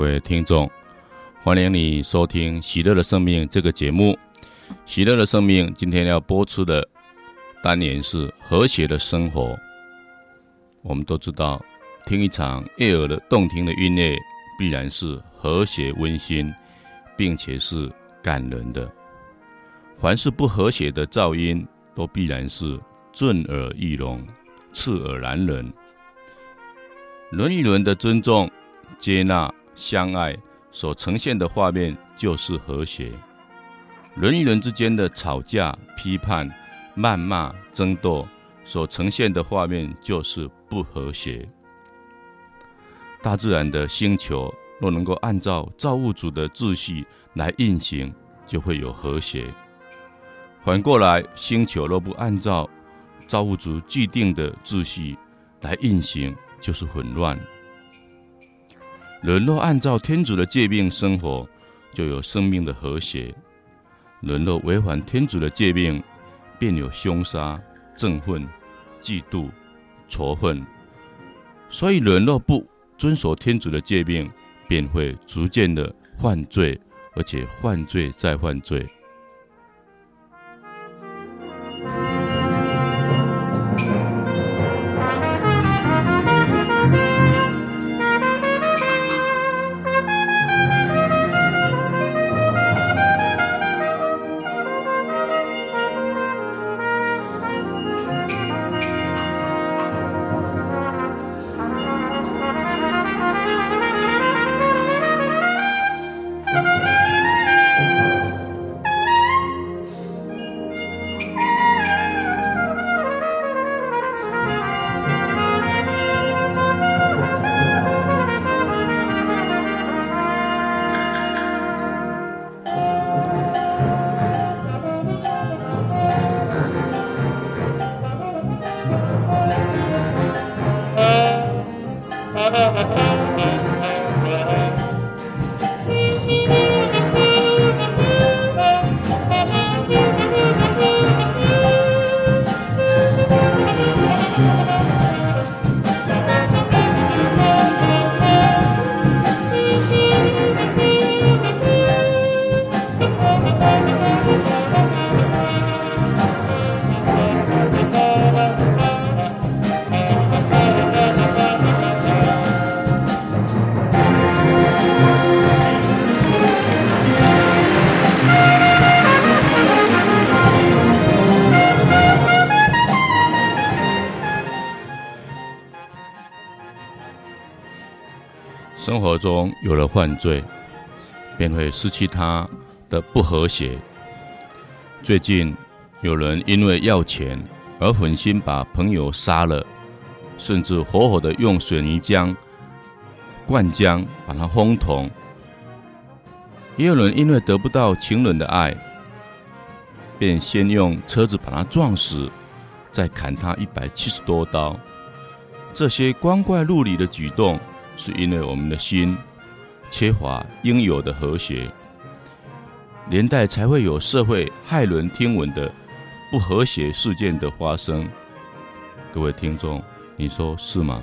各位听众，欢迎你收听《喜乐的生命》这个节目。《喜乐的生命》今天要播出的单元是和谐的生活。我们都知道，听一场悦耳的动听的音乐，必然是和谐温馨，并且是感人的。凡是不和谐的噪音，都必然是震耳欲聋、刺耳难忍。人与人的尊重、接纳。相爱所呈现的画面就是和谐，人与人之间的吵架、批判、谩骂、争斗所呈现的画面就是不和谐。大自然的星球若能够按照造物主的秩序来运行，就会有和谐；反过来，星球若不按照造物主既定的秩序来运行，就是混乱。人若按照天主的诫命生活，就有生命的和谐；人若违反天主的诫命，便有凶杀、憎恨、嫉妒、仇恨。所以，人若不遵守天主的诫命，便会逐渐的犯罪，而且犯罪再犯罪。生活中有了犯罪，便会失去他的不和谐。最近有人因为要钱而狠心把朋友杀了，甚至活活的用水泥浆灌浆把他轰痛。也有人因为得不到情人的爱，便先用车子把他撞死，再砍他一百七十多刀。这些光怪陆离的举动。是因为我们的心缺乏应有的和谐，年代才会有社会骇人听闻的不和谐事件的发生。各位听众，你说是吗？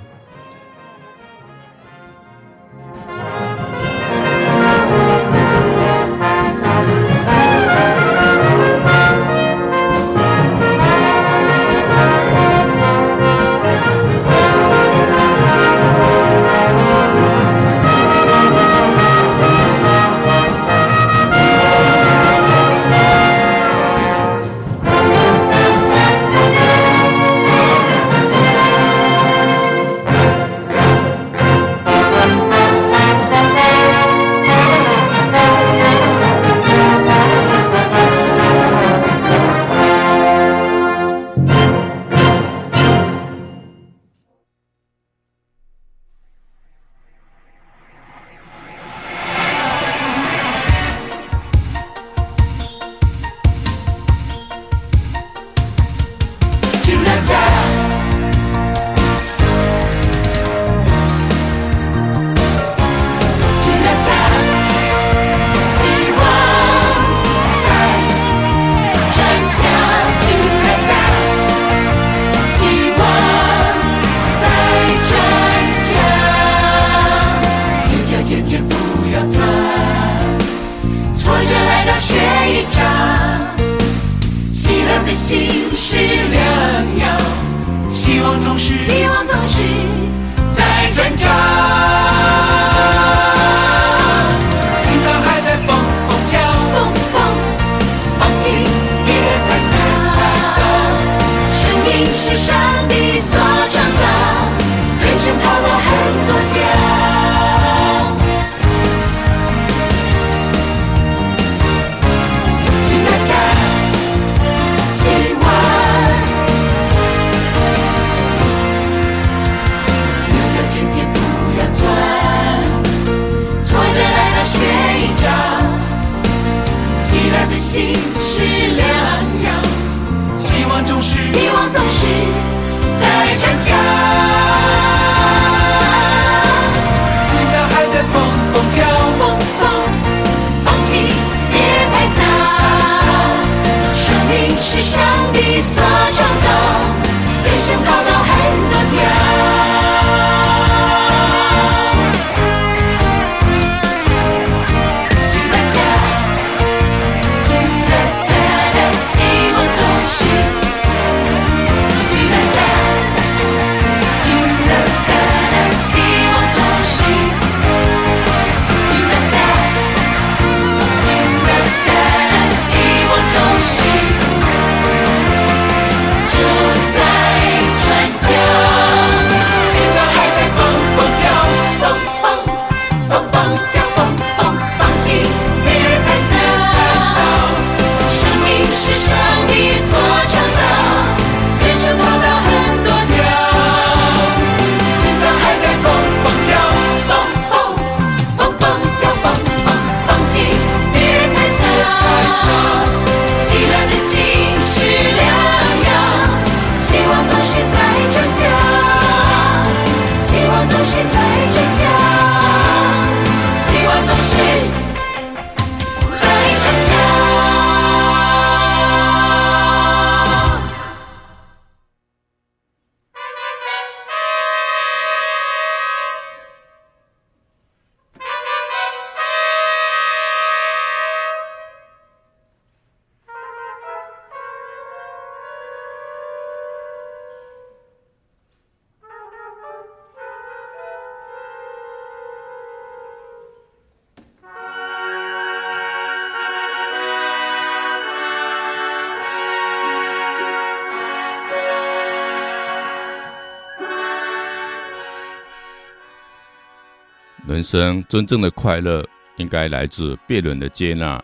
人生真正的快乐，应该来自别人的接纳，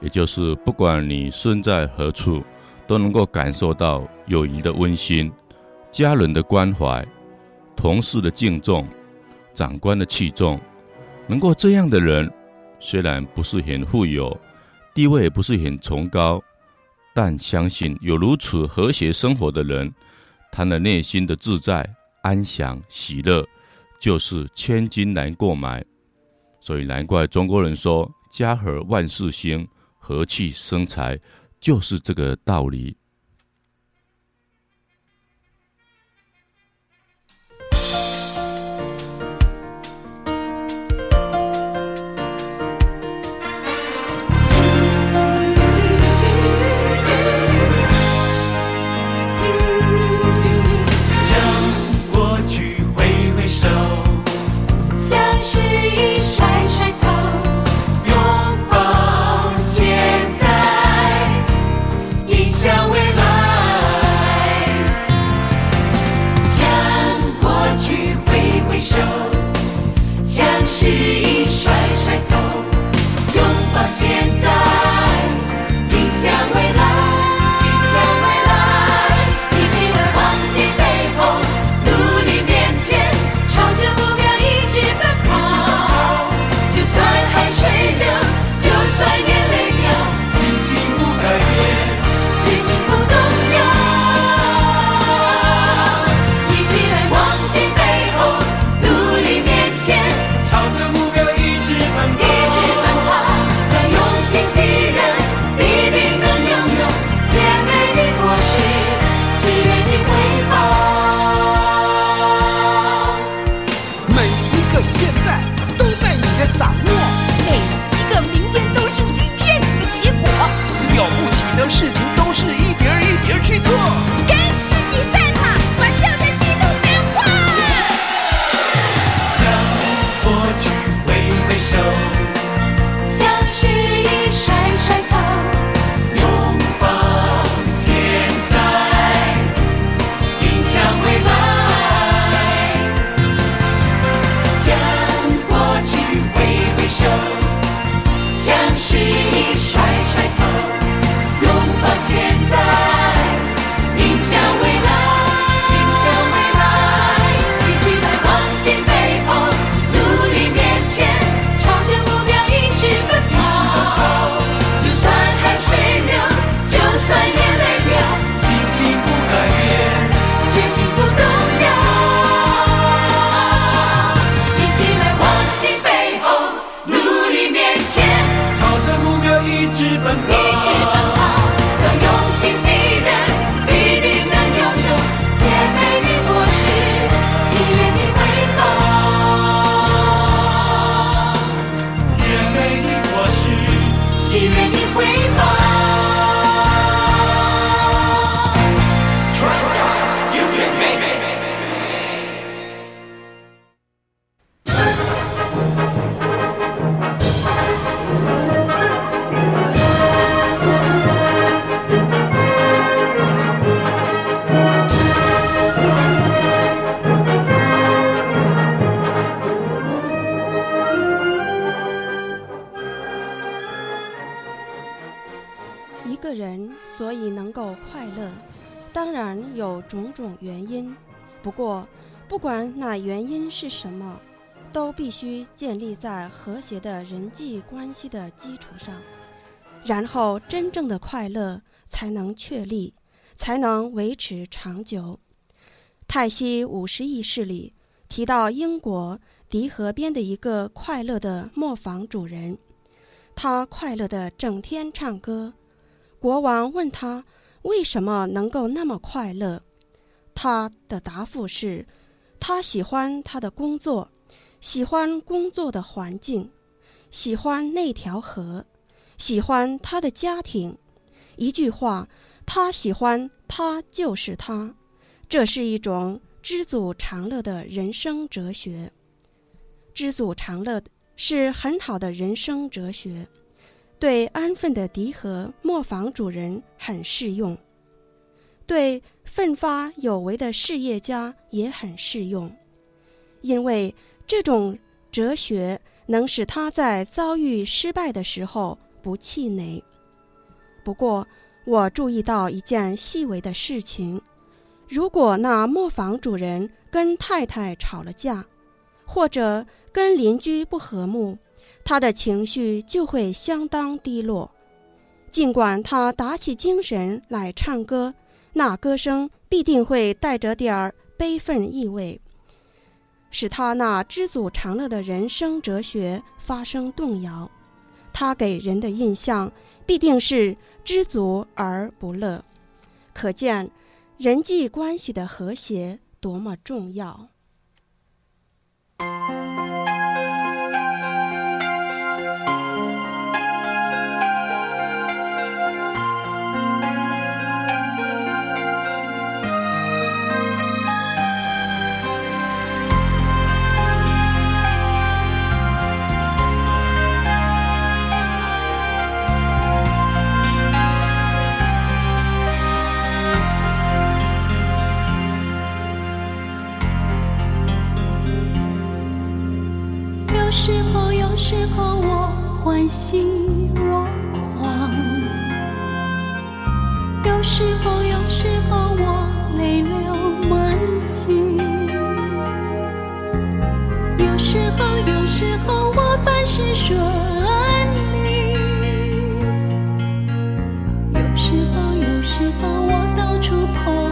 也就是不管你身在何处，都能够感受到友谊的温馨、家人的关怀、同事的敬重、长官的器重。能够这样的人，虽然不是很富有，地位不是很崇高，但相信有如此和谐生活的人，他的内心的自在、安详、喜乐。就是千金难购买，所以难怪中国人说“家和万事兴，和气生财”，就是这个道理。不过不管那原因是什么，都必须建立在和谐的人际关系的基础上，然后真正的快乐才能确立，才能维持长久。泰西五十亿事里提到英国迪河边的一个快乐的磨坊主人，他快乐的整天唱歌。国王问他为什么能够那么快乐，他的答复是：他喜欢他的工作，喜欢工作的环境，喜欢那条河，喜欢他的家庭。一句话，他喜欢他就是他。这是一种知足常乐的人生哲学。知足常乐是很好的人生哲学，对安分的迪和磨坊主人很适用，对奋发有为的事业家也很适用，因为这种哲学能使他在遭遇失败的时候不气馁。不过，我注意到一件细微的事情。如果那磨坊主人跟太太吵了架，或者跟邻居不和睦，他的情绪就会相当低落。尽管他打起精神来唱歌，那歌声必定会带着点儿悲愤意味，使他那知足常乐的人生哲学发生动摇。他给人的印象必定是知足而不乐。可见。人际关系的和谐多么重要！时候，有时候我欢喜若狂；有时候，有时候我泪流满襟；有时候，有时候我凡事顺利；有时候，有时候我到处碰。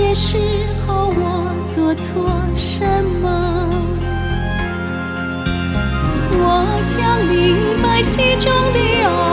些时候我做错什么？我想明白其中的奥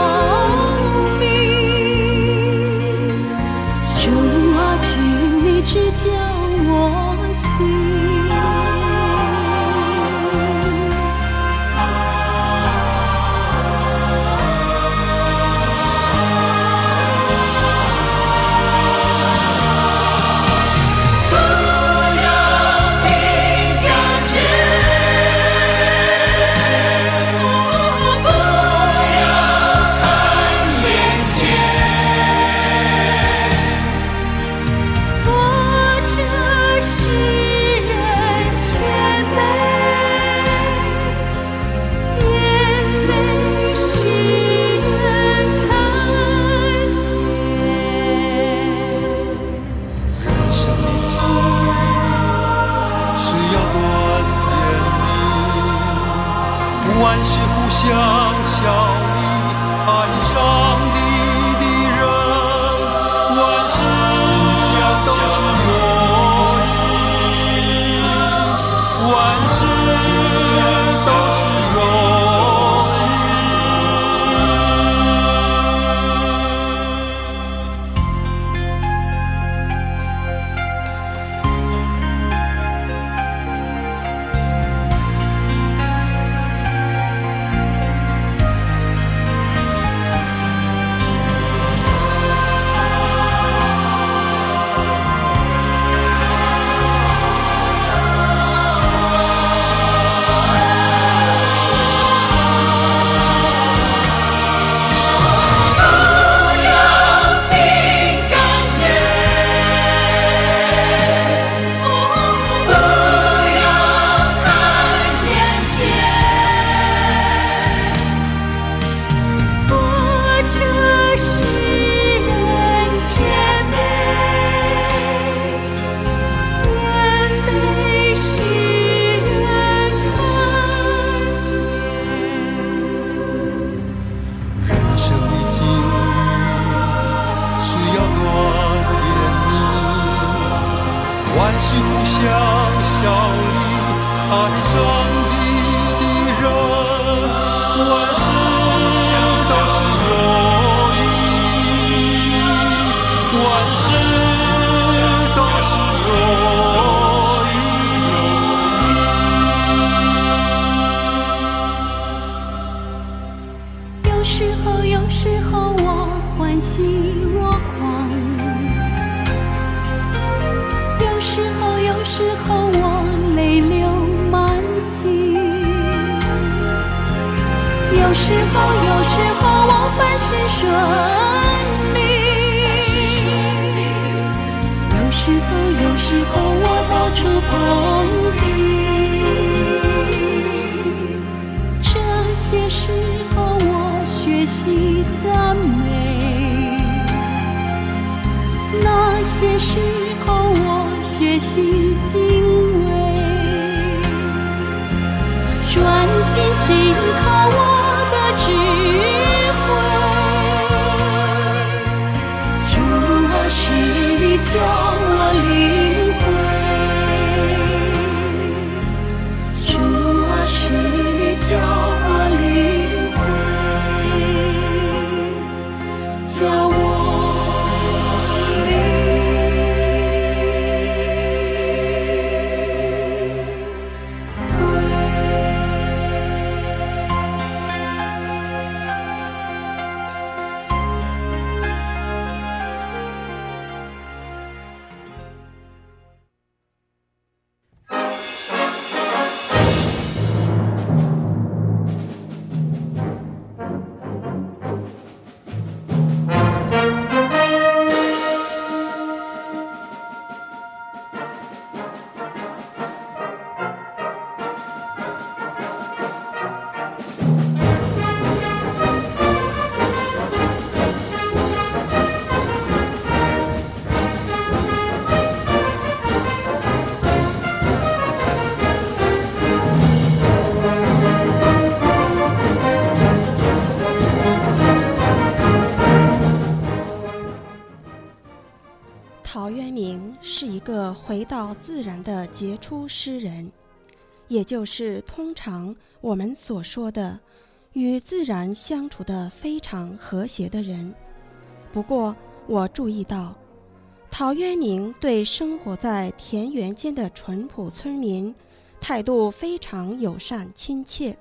到处碰壁。这些时候，我学习赞美；那些时候，我学习敬陶渊明是一个回到自然的杰出诗人，也就是通常我们所说的与自然相处得非常和谐的人。不过，我注意到，陶渊明对生活在田园间的淳朴村民态度非常友善亲切，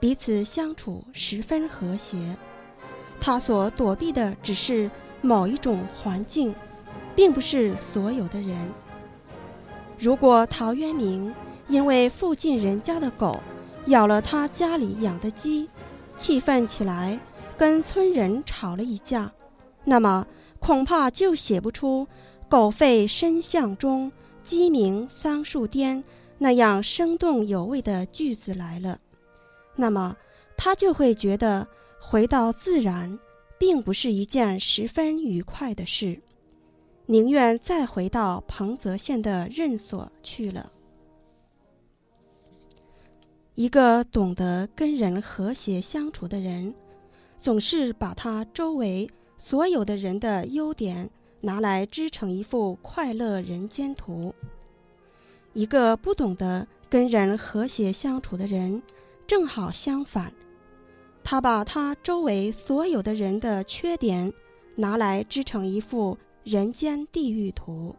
彼此相处十分和谐。他所躲避的只是某一种环境。并不是所有的人。如果陶渊明因为附近人家的狗咬了他家里养的鸡，气愤起来跟村人吵了一架，那么恐怕就写不出“狗吠深巷中，鸡鸣桑树颠”那样生动有味的句子来了。那么他就会觉得回到自然，并不是一件十分愉快的事。宁愿再回到彭泽县的任所去了。一个懂得跟人和谐相处的人，总是把他周围所有的人的优点拿来织成一幅快乐人间图。一个不懂得跟人和谐相处的人，正好相反，他把他周围所有的人的缺点拿来织成一幅。人间地狱图。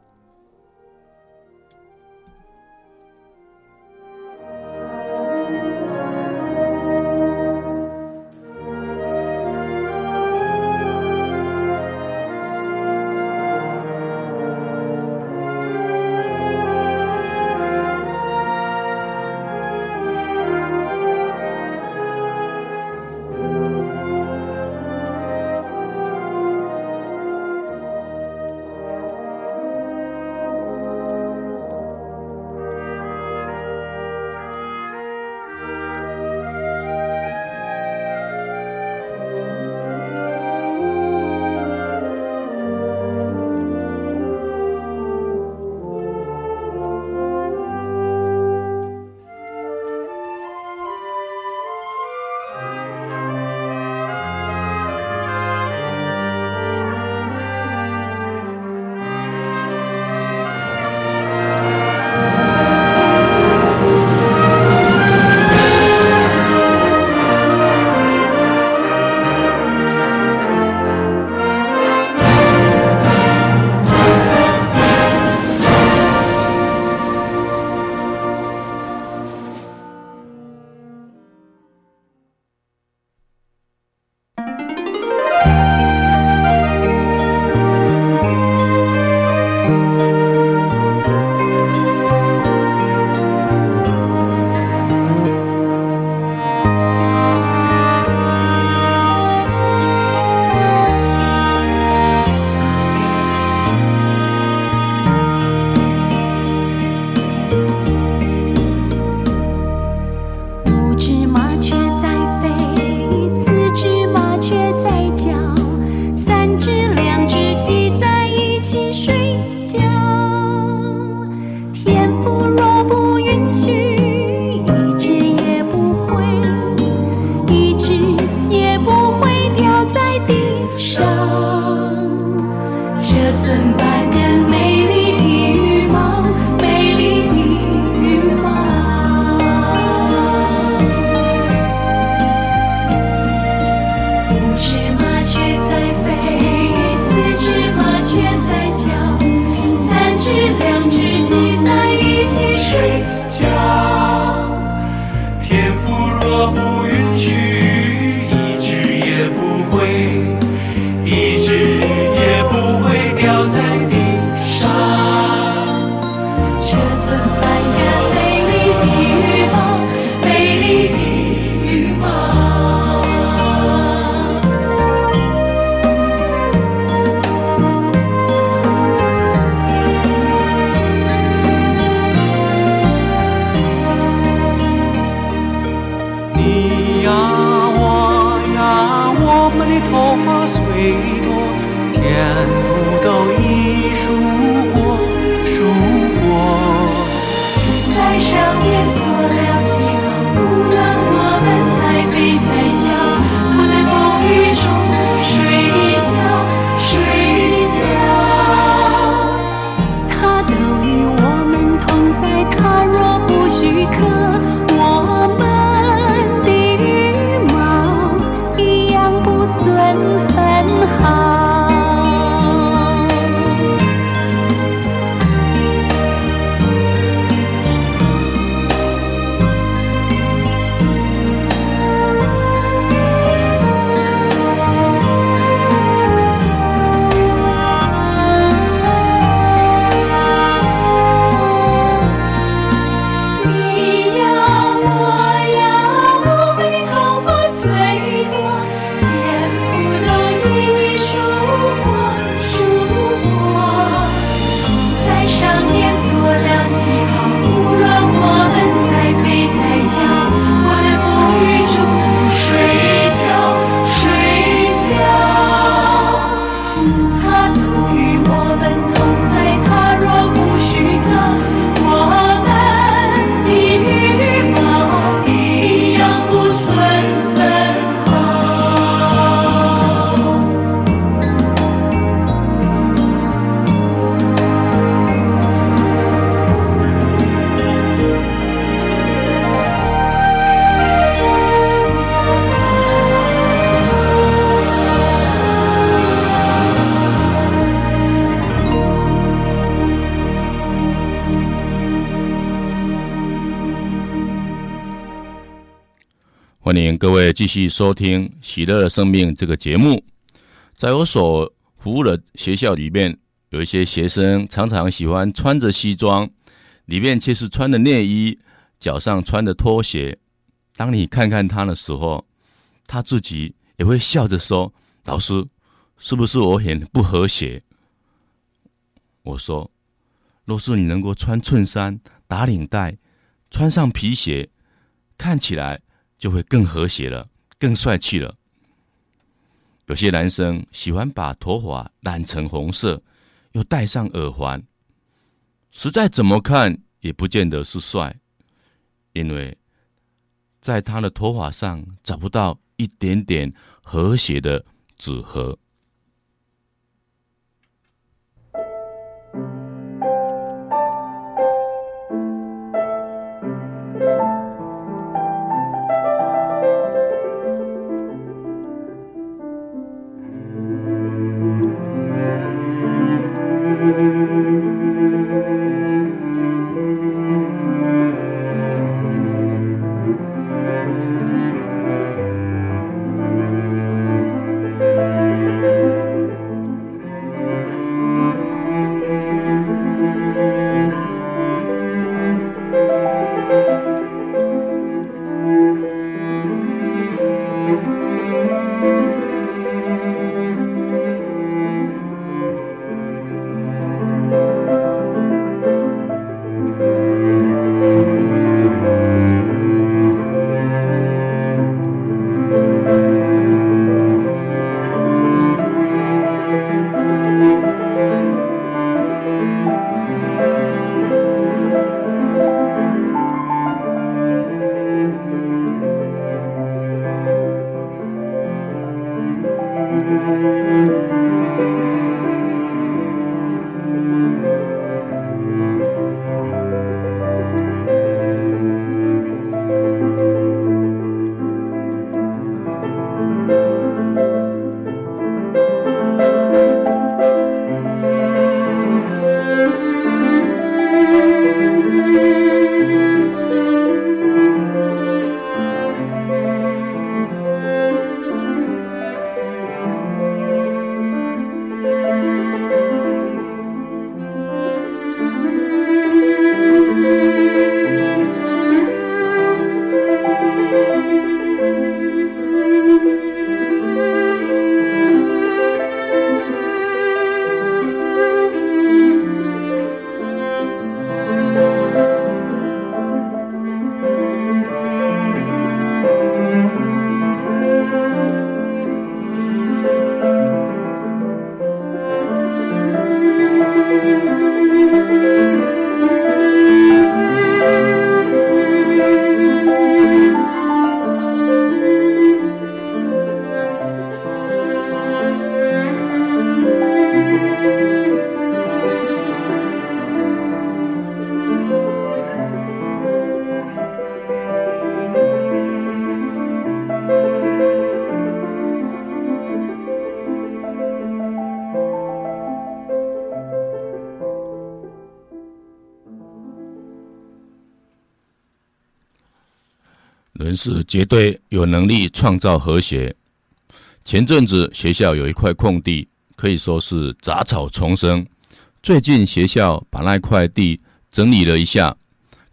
一刻继续收听《喜乐的生命》这个节目。在我所服务的学校里面，有一些学生常常喜欢穿着西装，里面却是穿的内衣，脚上穿的拖鞋。当你看看他的时候，他自己也会笑着说：“老师，是不是我很不和谐？”我说：“若是你能够穿衬衫、打领带，穿上皮鞋，看起来……”就会更和谐了，更帅气了。有些男生喜欢把头发染成红色，又戴上耳环，实在怎么看也不见得是帅，因为在他的头发上找不到一点点和谐的纸盒。是绝对有能力创造和谐。前阵子学校有一块空地，可以说是杂草丛生。最近学校把那块地整理了一下，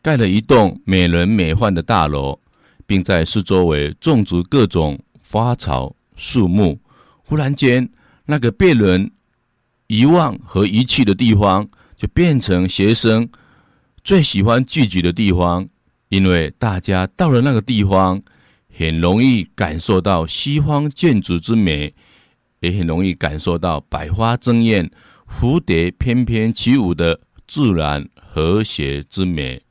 盖了一栋美轮美奂的大楼，并在四周围种植各种花草树木。忽然间，那个被人遗忘和遗弃的地方，就变成学生最喜欢聚集的地方。因为大家到了那个地方，很容易感受到西方建筑之美，也很容易感受到百花争艳、蝴蝶翩翩起舞的自然和谐之美。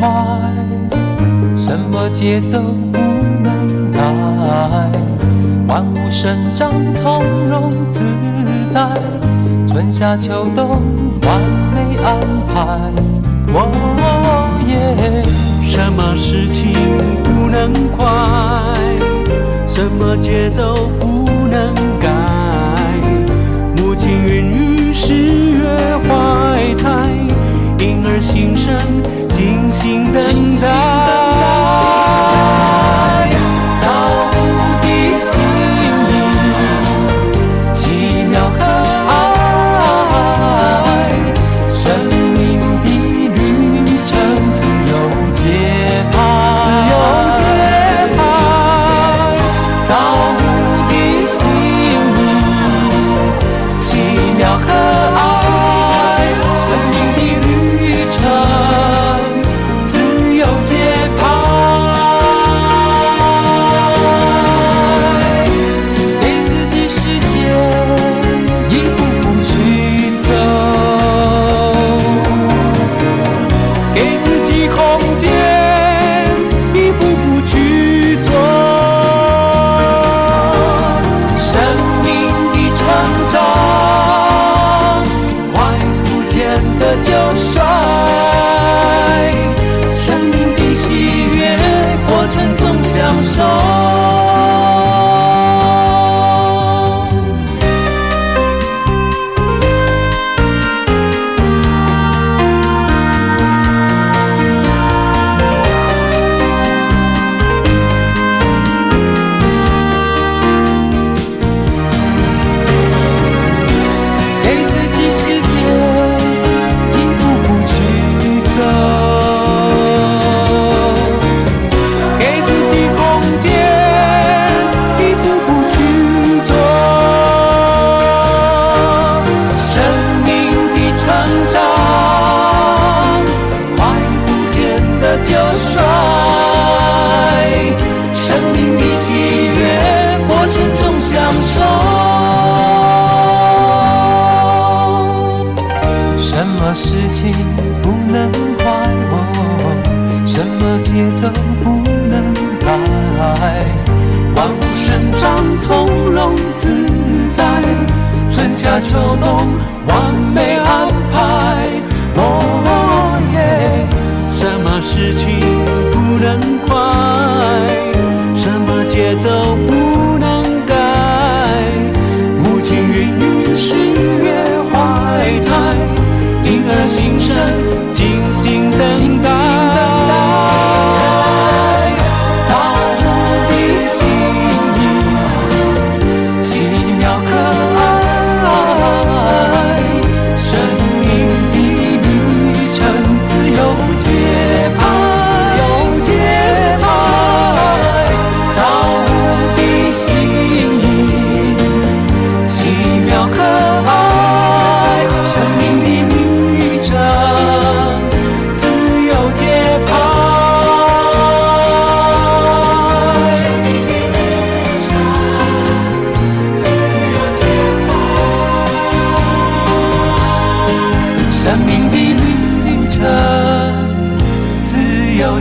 快，什么节奏不能改，万物生长从容自在，春夏秋冬完美安排。哦耶！什么事情不能快？什么节奏不能改？母亲孕育十月怀胎，婴儿新生等待。走吧。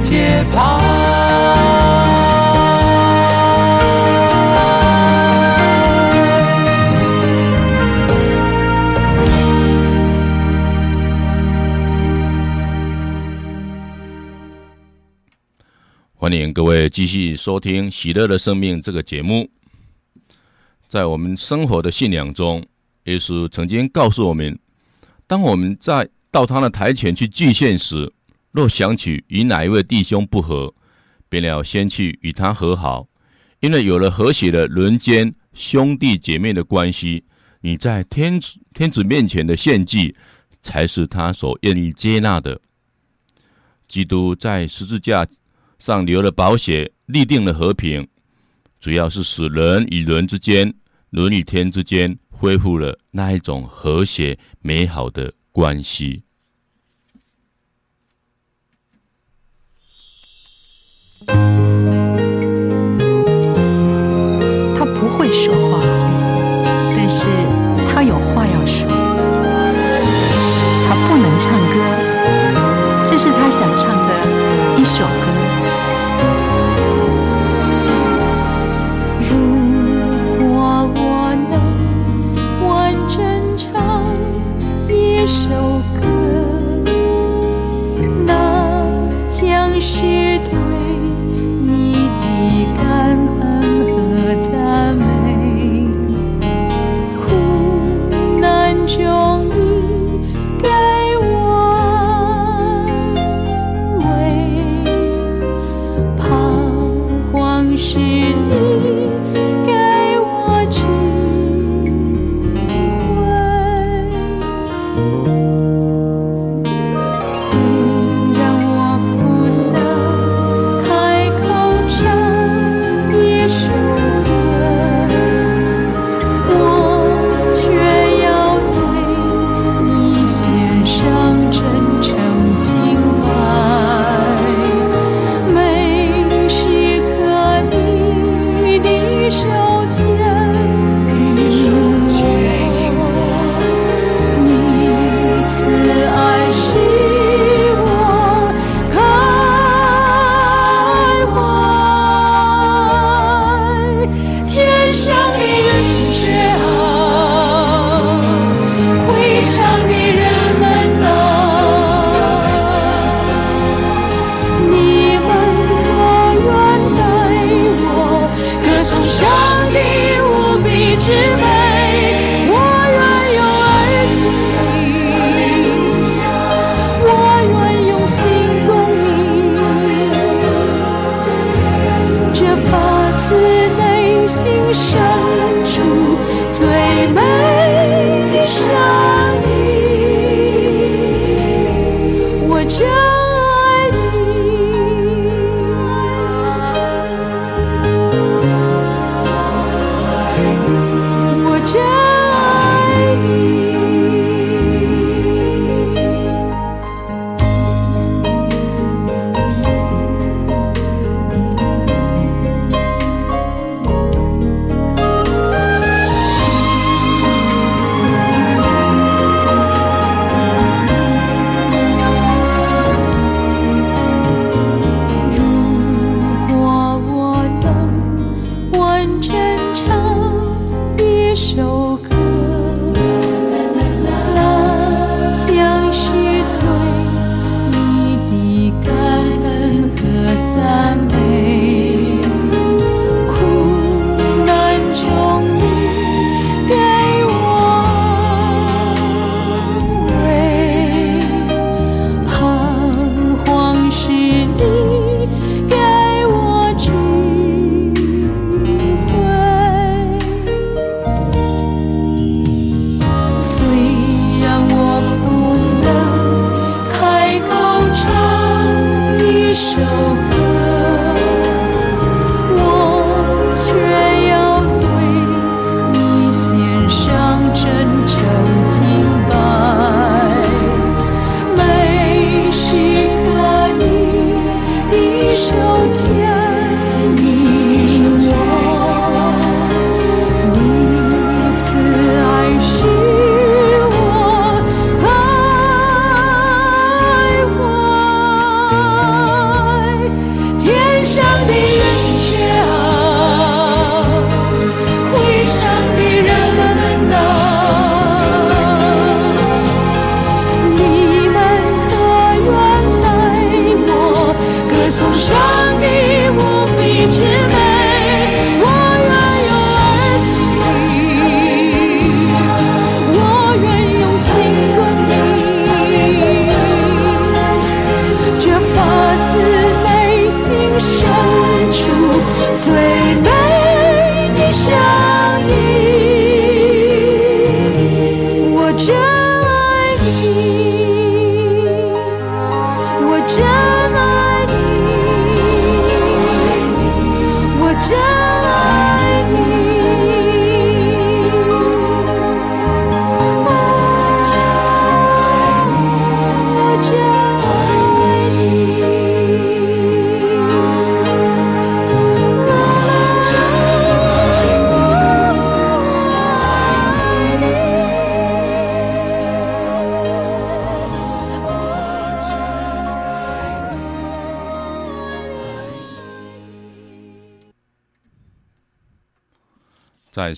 街旁欢迎各位继续收听喜乐的生命这个节目。在我们生活的信仰中耶稣曾经告诉我们当我们在到他的台前去祭献时若想起与哪一位弟兄不和，便要先去与他和好，因为有了和谐的人间兄弟姐妹的关系，你在天子天子面前的献祭，才是他所愿意接纳的。基督在十字架上流了宝血，立定了和平，主要是使人与人之间、人与天之间恢复了那一种和谐美好的关系。他不会说话，但是他有话要说。他不能唱歌，这是他想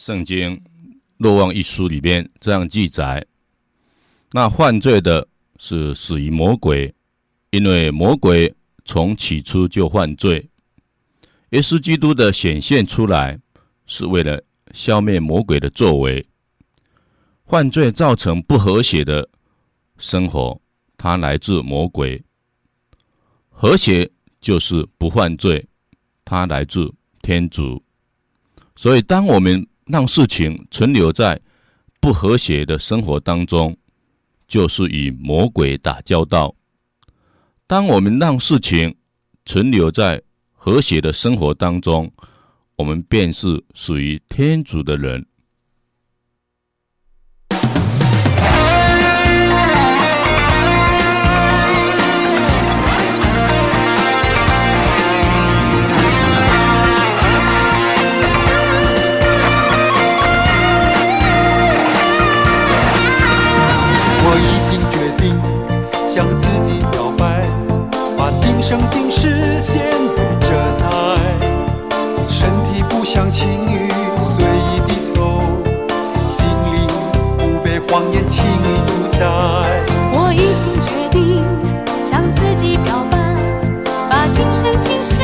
圣经《若望一书》里边这样记载：那犯罪的是死于魔鬼，因为魔鬼从起初就犯罪。耶稣基督的显现出来，是为了消灭魔鬼的作为。犯罪造成不和谐的生活，它来自魔鬼；和谐就是不犯罪，它来自天主。所以，当我们让事情存留在不和谐的生活当中，就是与魔鬼打交道；当我们让事情存留在和谐的生活当中，我们便是属于天主的人。向自己表白，把今生今世献给真爱。身体不想轻易随意低头，心灵不被谎言轻易主宰。我已经决定向自己表白，把今生今世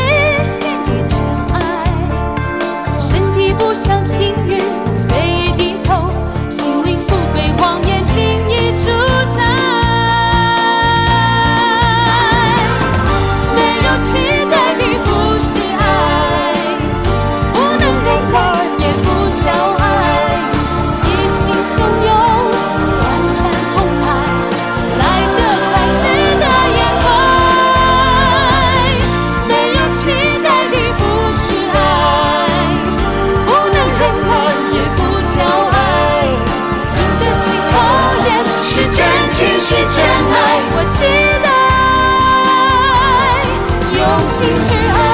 心去爱。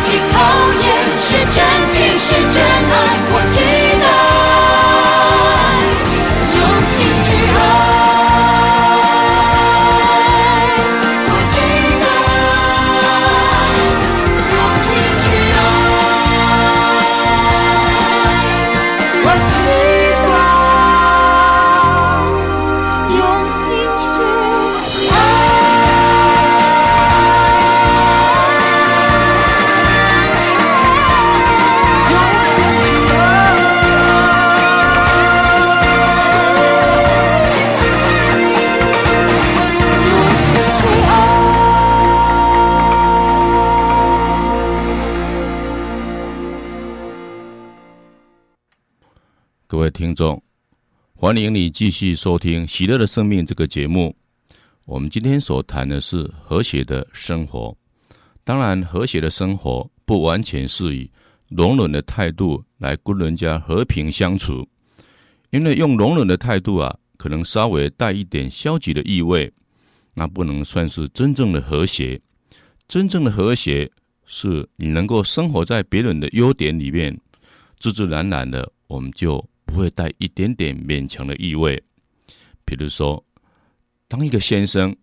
起考验是真情是众，欢迎你继续收听《喜乐的生命》这个节目。我们今天所谈的是和谐的生活。当然，和谐的生活不完全是以容忍的态度来跟人家和平相处，因为用容忍的态度啊，可能稍微带一点消极的意味。那不能算是真正的和谐。真正的和谐是你能够生活在别人的优点里面，自自然然的，我们就不会带一点点勉强的意味。比如说，当一个先生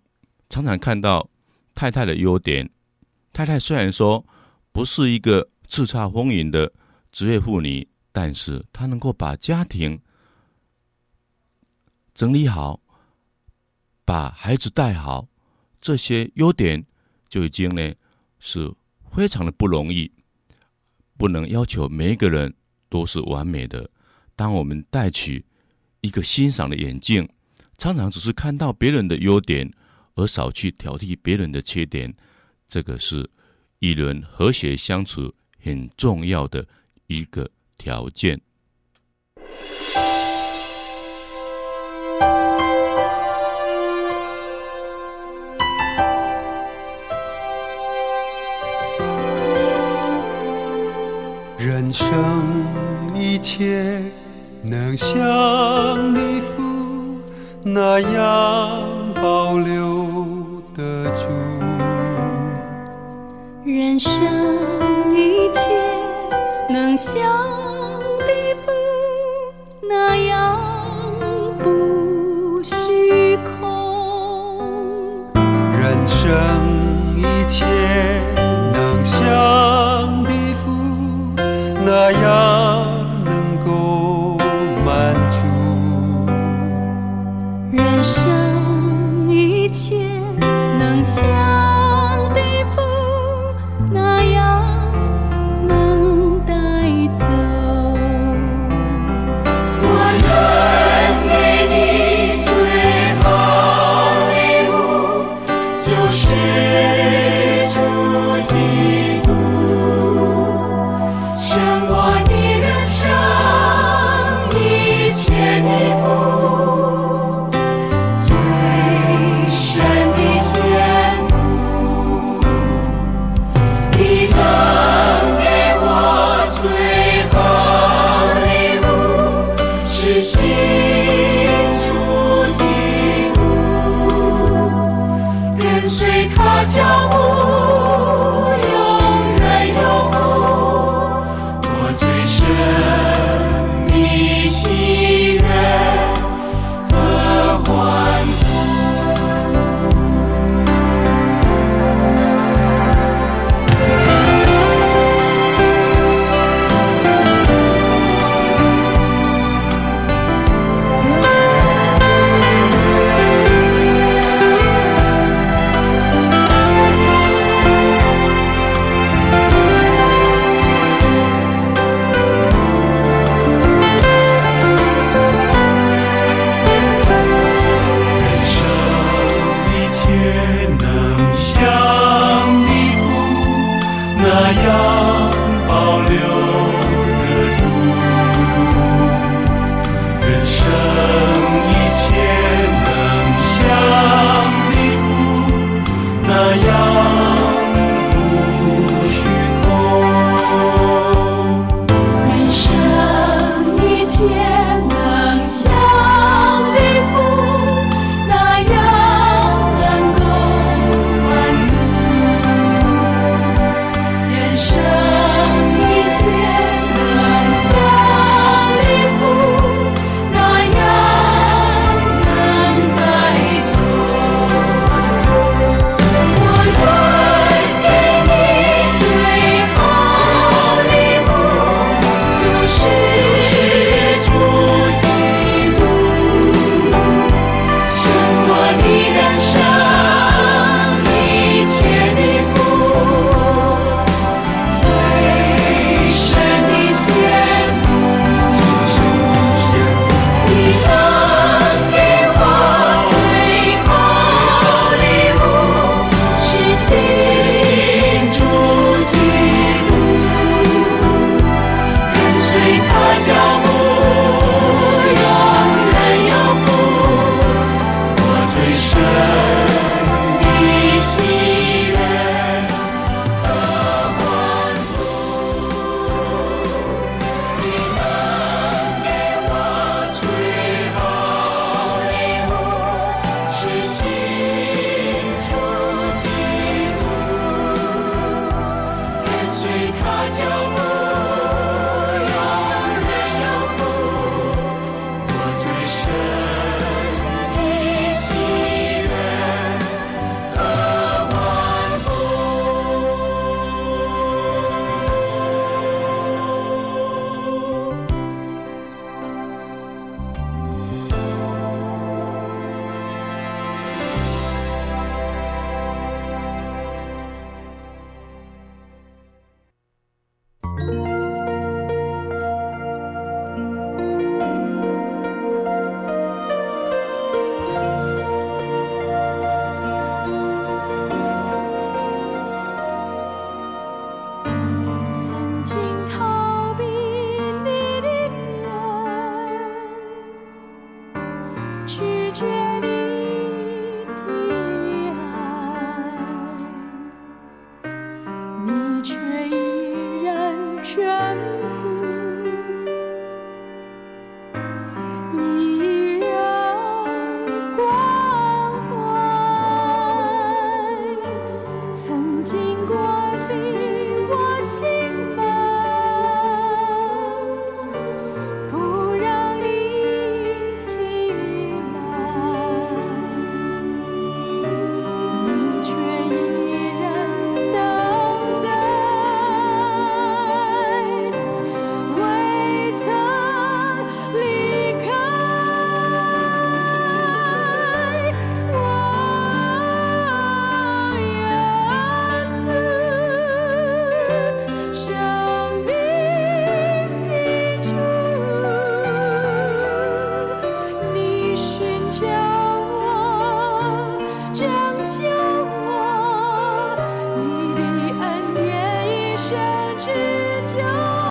常常看到太太的优点，太太虽然说不是一个叱咤风云的职业妇女，但是她能够把家庭整理好，把孩子带好，这些优点就已经呢是非常的不容易。不能要求每一个人都是完美的。当我们戴起一个欣赏的眼镜，常常只是看到别人的优点，而少去挑剔别人的缺点，这个是一人和谐相处很重要的一个条件。人生一切能像你父那样保留得住，人生一切能像地府那样不虚空，人生一切